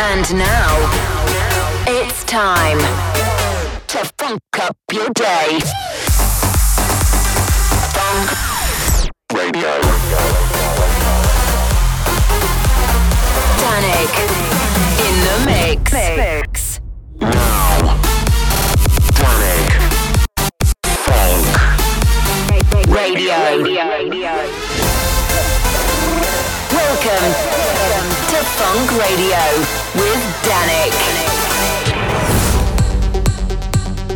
And now, it's time to funk up your day. Fonk Radio. Dannic in the mix. mix. Now, Dannic. Fonk Radio. Welcome to Fonk Radio with Dannic.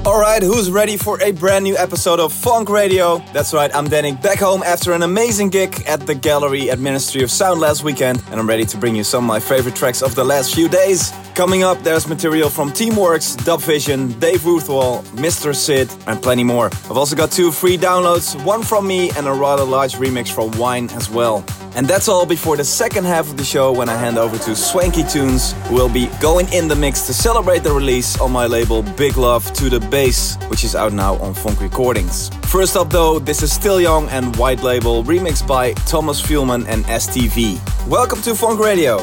Alright, who's ready for a brand new episode of Fonk Radio? That's right, I'm Dannic back home after an amazing gig at the gallery at Ministry of Sound last weekend, and I'm ready to bring you some of my favorite tracks of the last few days. Coming up, there's material from Teamworks, Dubvision, Dave Ruthwell, Mr. Sid, and plenty more. I've also got two free downloads, one from me and a rather large remix from Wine as well. And that's all before the second half of the show when I hand over to Swanky Tunes, who will be going in the mix to celebrate the release on my label Big Love to the Bass, which is out now on Fonk Recordings. First up though, this is Still Young and White Label remixed by Thomas Fielman and STV. Welcome to Fonk Radio.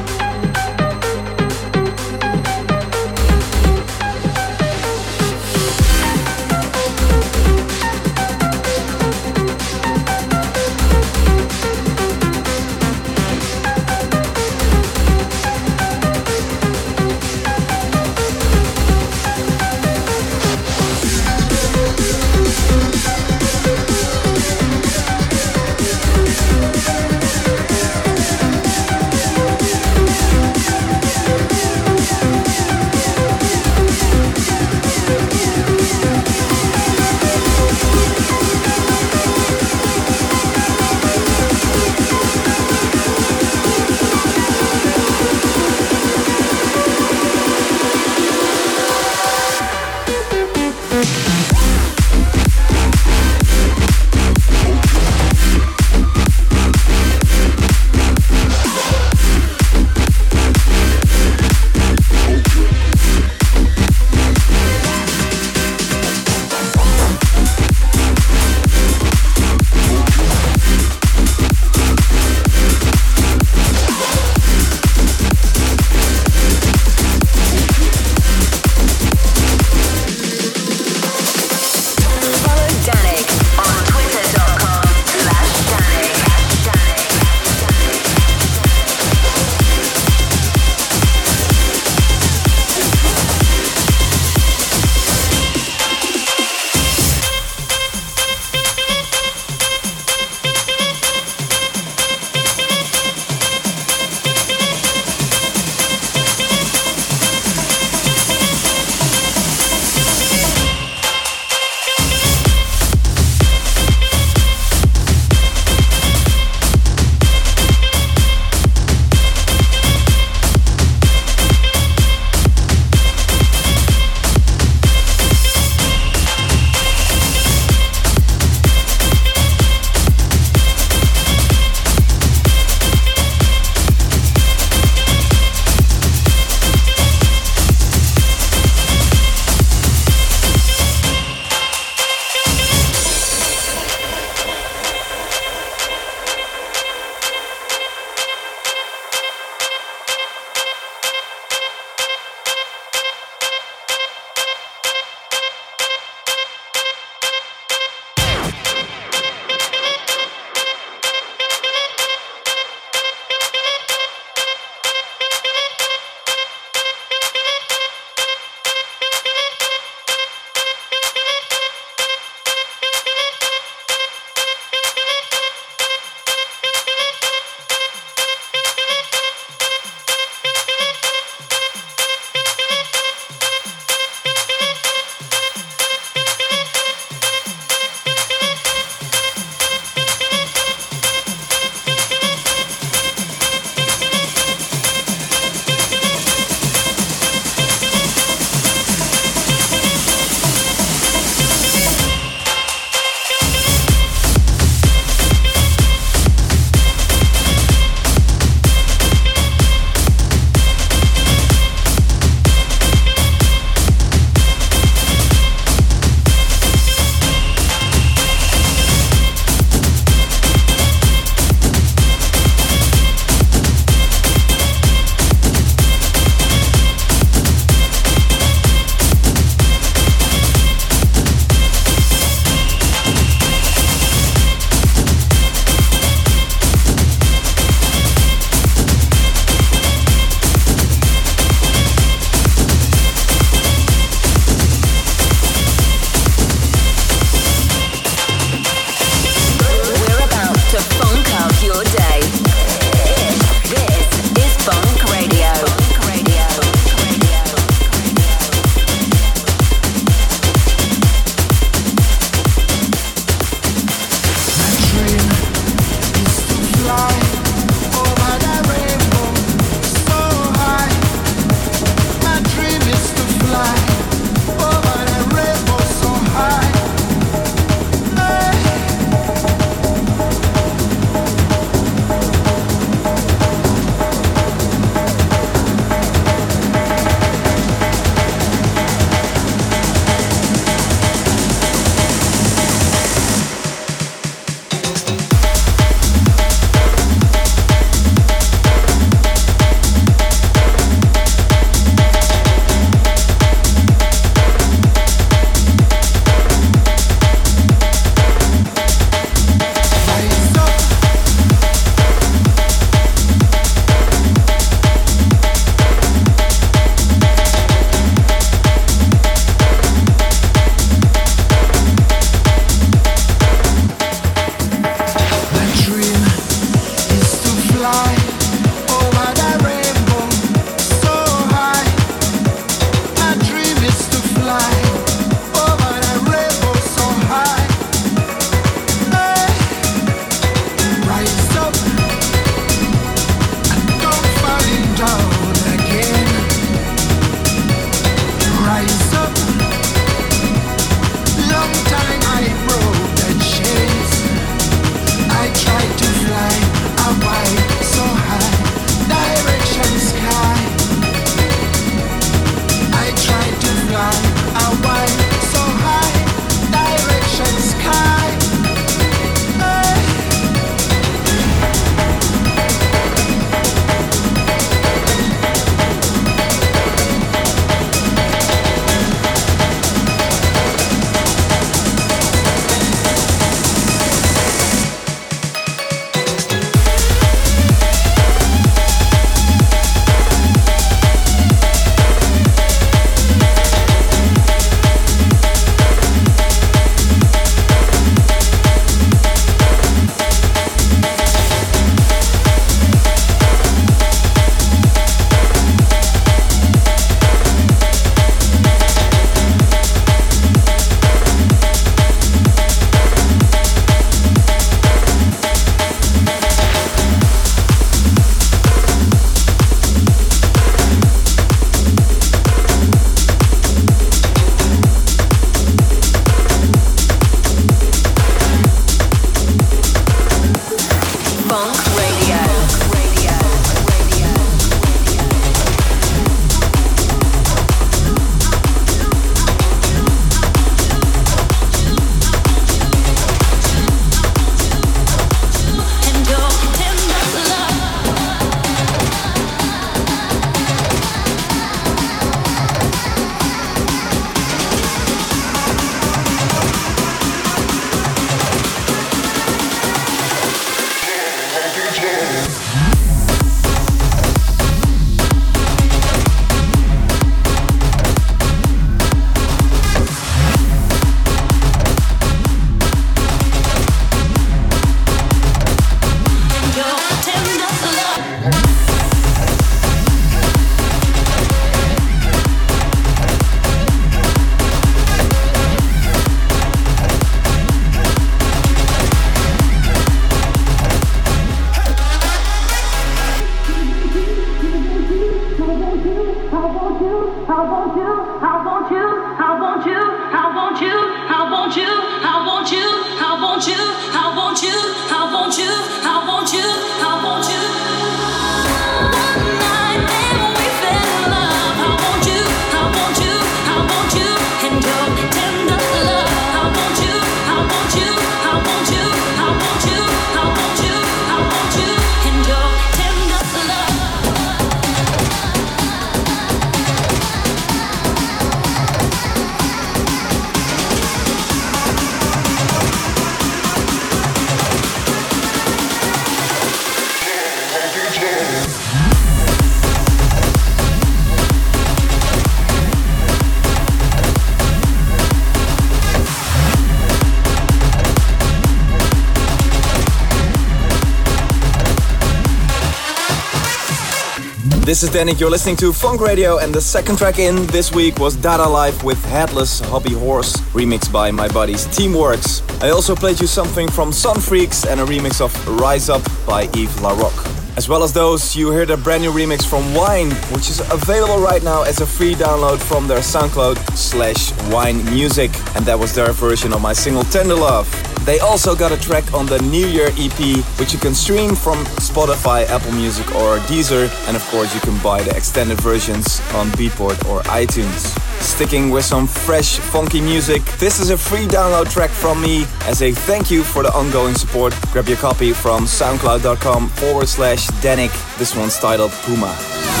This is Dannic, you're listening to Fonk Radio, and the second track in this week was Dada Life with Headless Hobby Horse, remixed by my buddies Teamworks. I also played you something from Sunfreakz and a remix of Rise Up by Yves Larock. As well as those, you heard a brand new remix from Wine, which is available right now as a free download from their SoundCloud slash Wine Music, and that was their version of my single Tender Love. They also got a track on the New Year EP, which you can stream from Spotify, Apple Music, or Deezer. And of course, you can buy the extended versions on Beatport or iTunes. Sticking with some fresh, funky music, this is a free download track from me as a thank you for the ongoing support. Grab your copy from soundcloud.com forward slash Dannic. This one's titled Puma.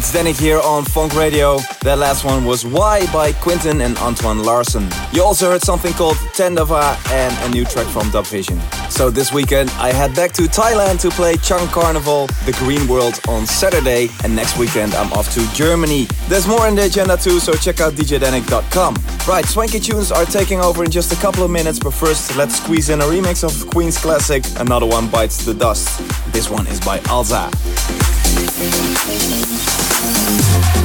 Dannic here on Fonk Radio. That last one was Why by Quinton and Antoine Larson. You also heard something called Tendava and a new track from Dubvision. So this weekend I head back to Thailand to play Chang Carnival, the Green World on Saturday, and next weekend I'm off to Germany. There's more in the agenda too, so check out djdannic.com. Right, swanky tunes are taking over in just a couple of minutes, but first let's squeeze in a remix of Queen's classic, Another One Bites the Dust. This one is by Alza. Thank you.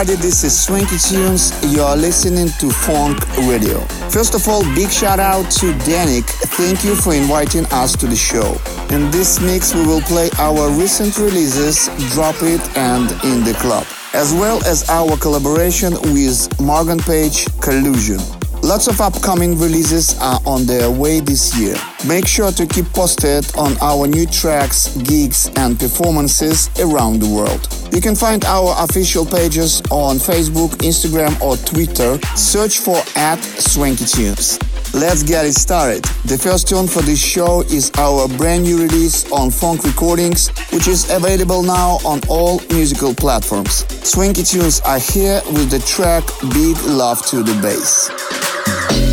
Everybody, this is Swanky Tunes. You are listening to Fonk Radio. First of all, big shout out to Dannic. Thank you for inviting us to the show. In this mix, we will play our recent releases, Drop It and In the Club, as well as our collaboration with Morgan Page Collusion. Lots of upcoming releases are on their way this year. Make sure to keep posted on our new tracks, gigs, and performances around the world. You can find our official pages on Facebook, Instagram, or Twitter. Search for at Swanky Tunes. Let's get it started. The first tune for this show is our brand new release on Fonk Recordings, which is available now on all musical platforms. Swanky Tunes are here with the track Big Love to the Bass.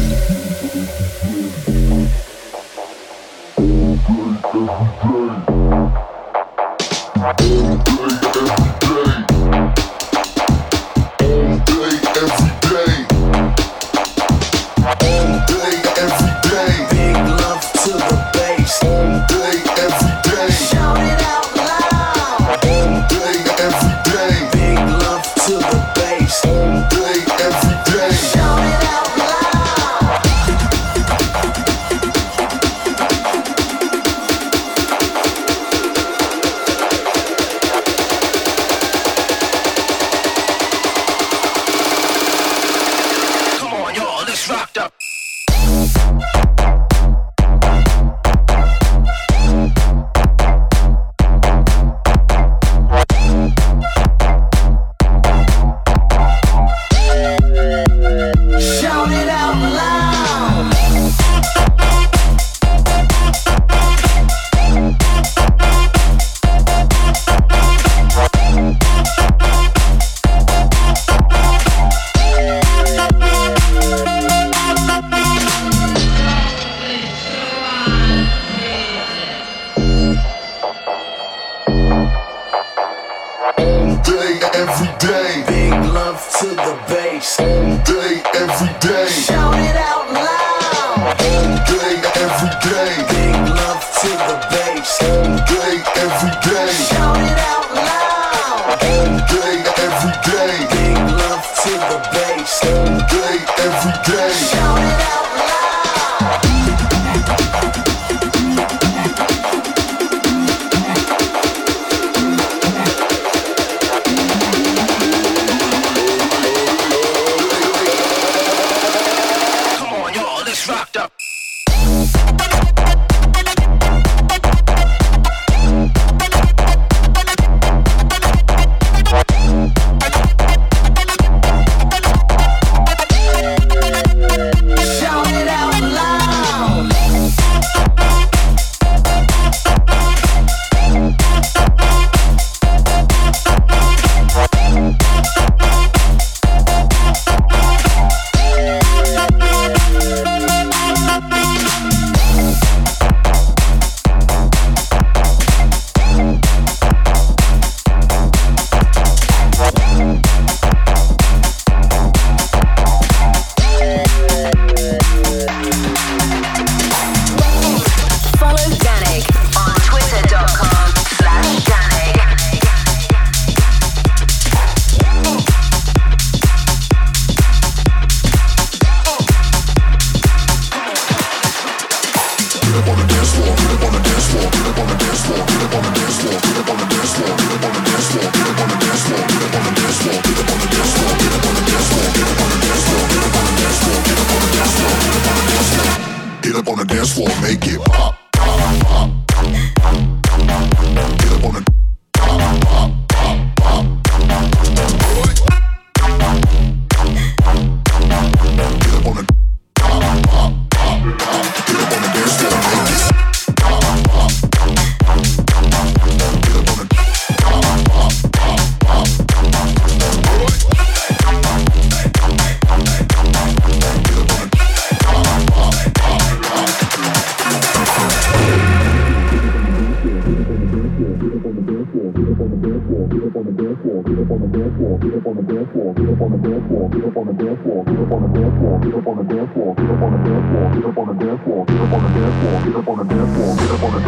dance floor, get up on the dance floor, get up on the dance floor, get up on the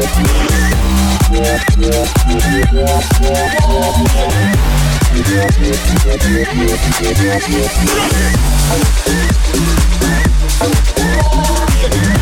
just about to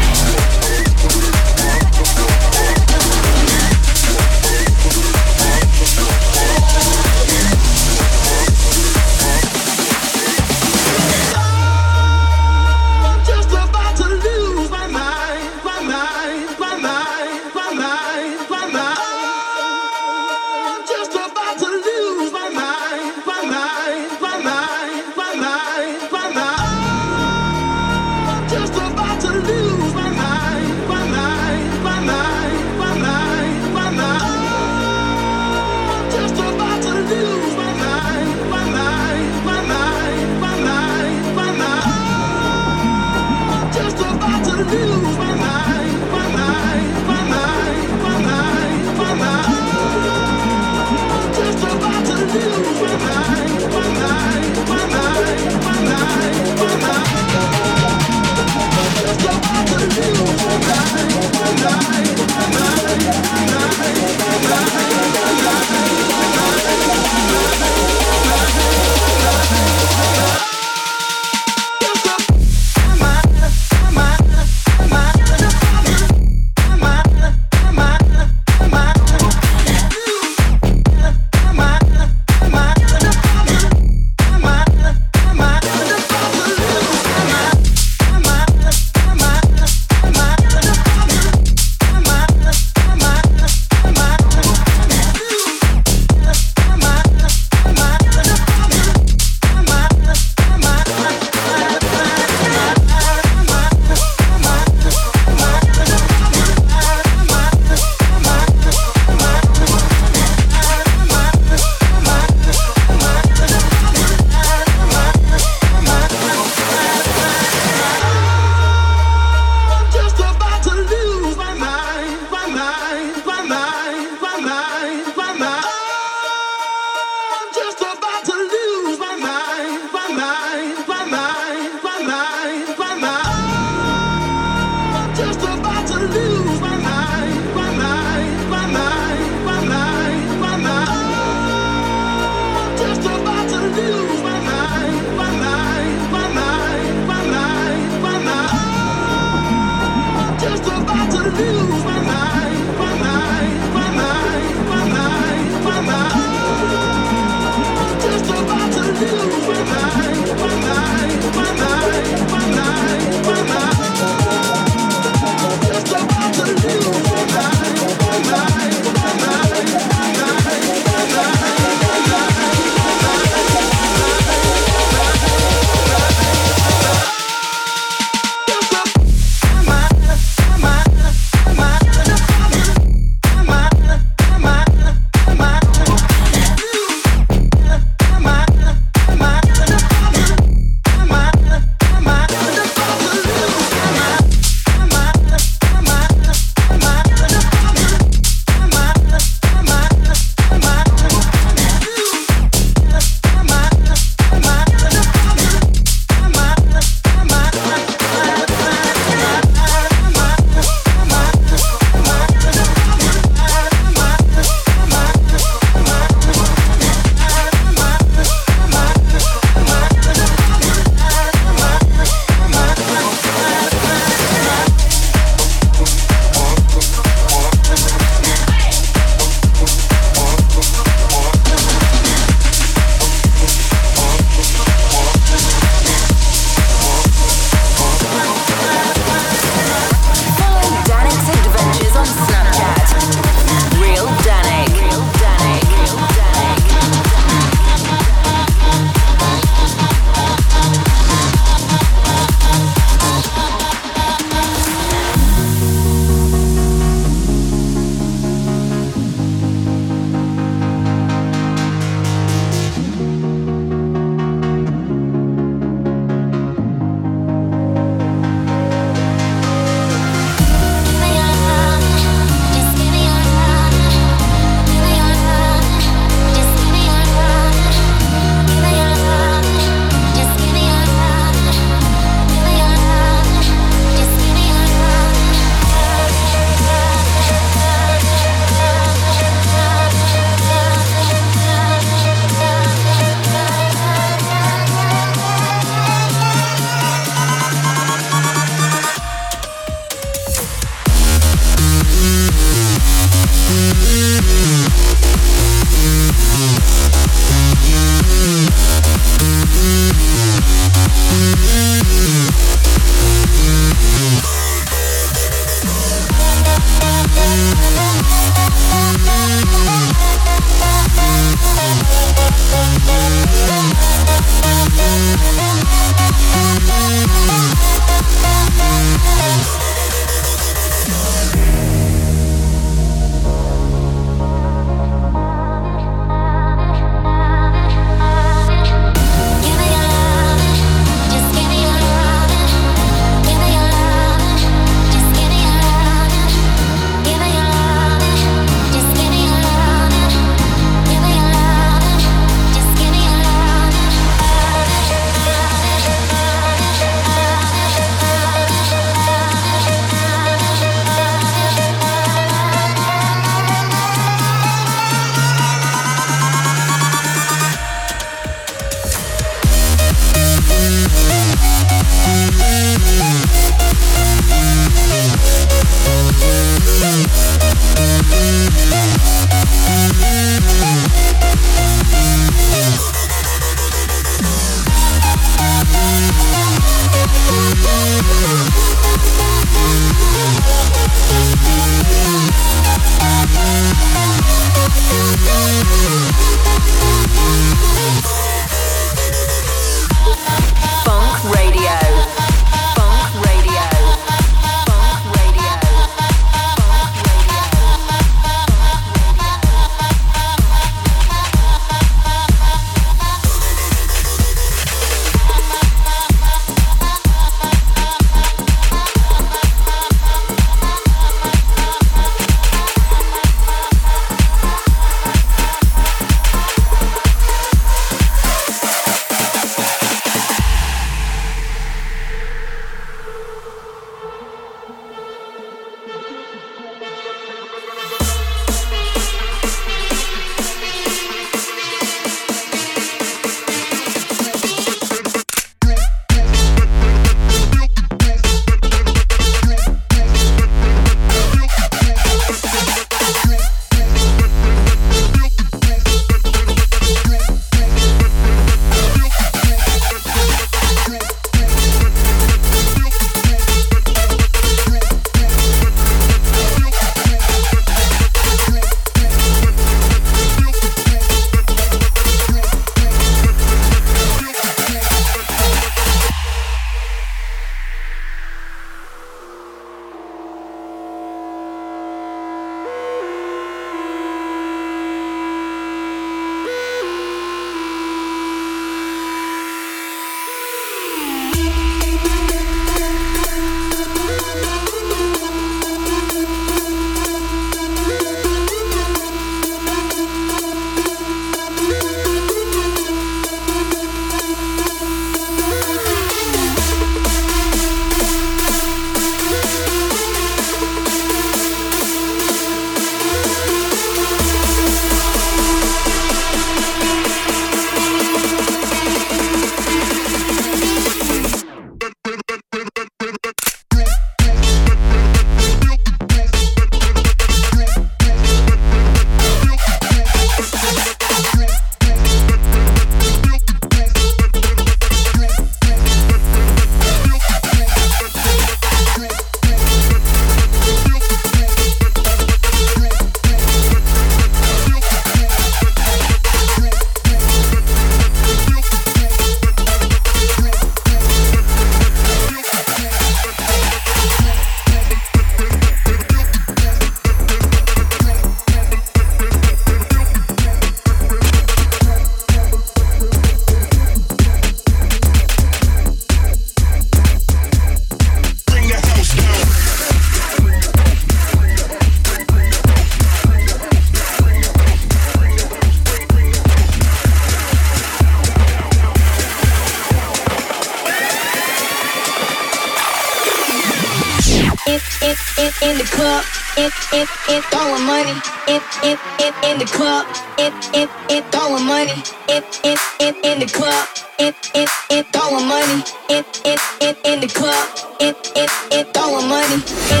in in in in the club, in in in throwing money.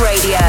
Radio.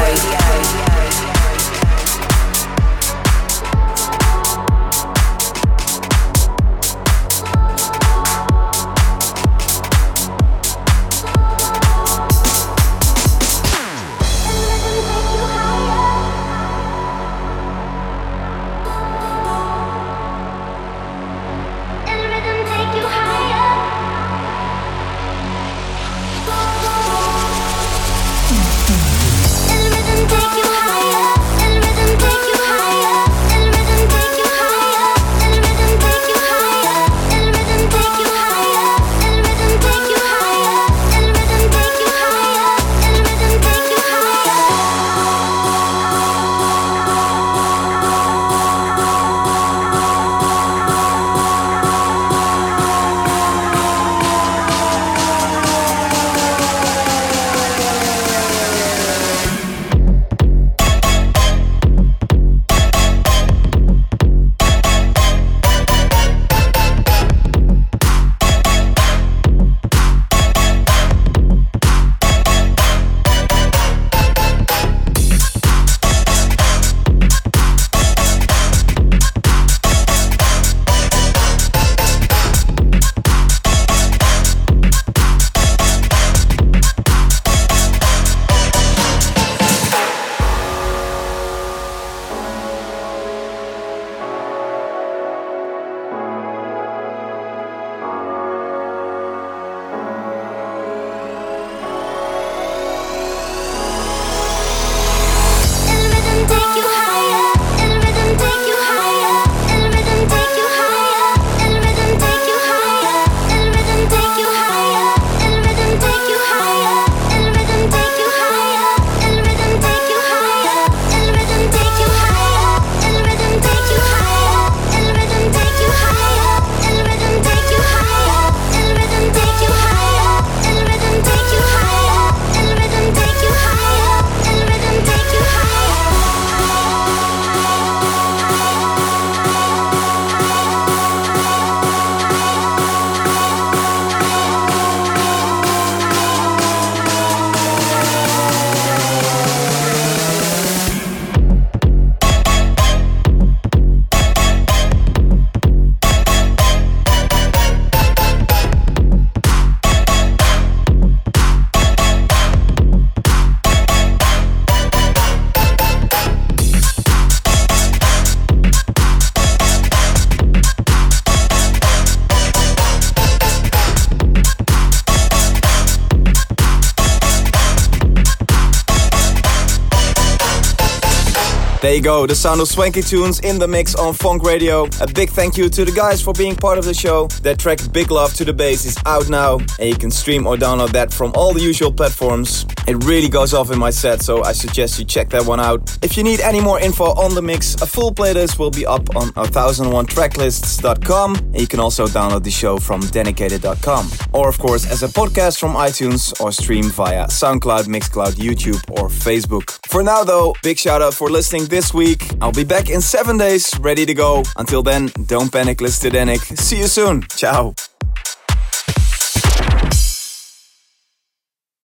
The sound of swanky tunes in the mix on Fonk Radio. A big thank you to the guys for being part of the show. That track Big Love to the Bass is out now, and you can stream or download that from all the usual platforms. It really goes off in my set, so I suggest you check that one out. If you need any more info on the mix, a full playlist will be up on 1001tracklists.com, and you can also download the show from djdannic.com. Or, of course, as a podcast from iTunes or stream via SoundCloud, Mixcloud, YouTube, or Facebook. For now, though, big shout out for listening this week. I'll be back in seven days, ready to go. Until then, don't panic, Dannic. See you soon. Ciao.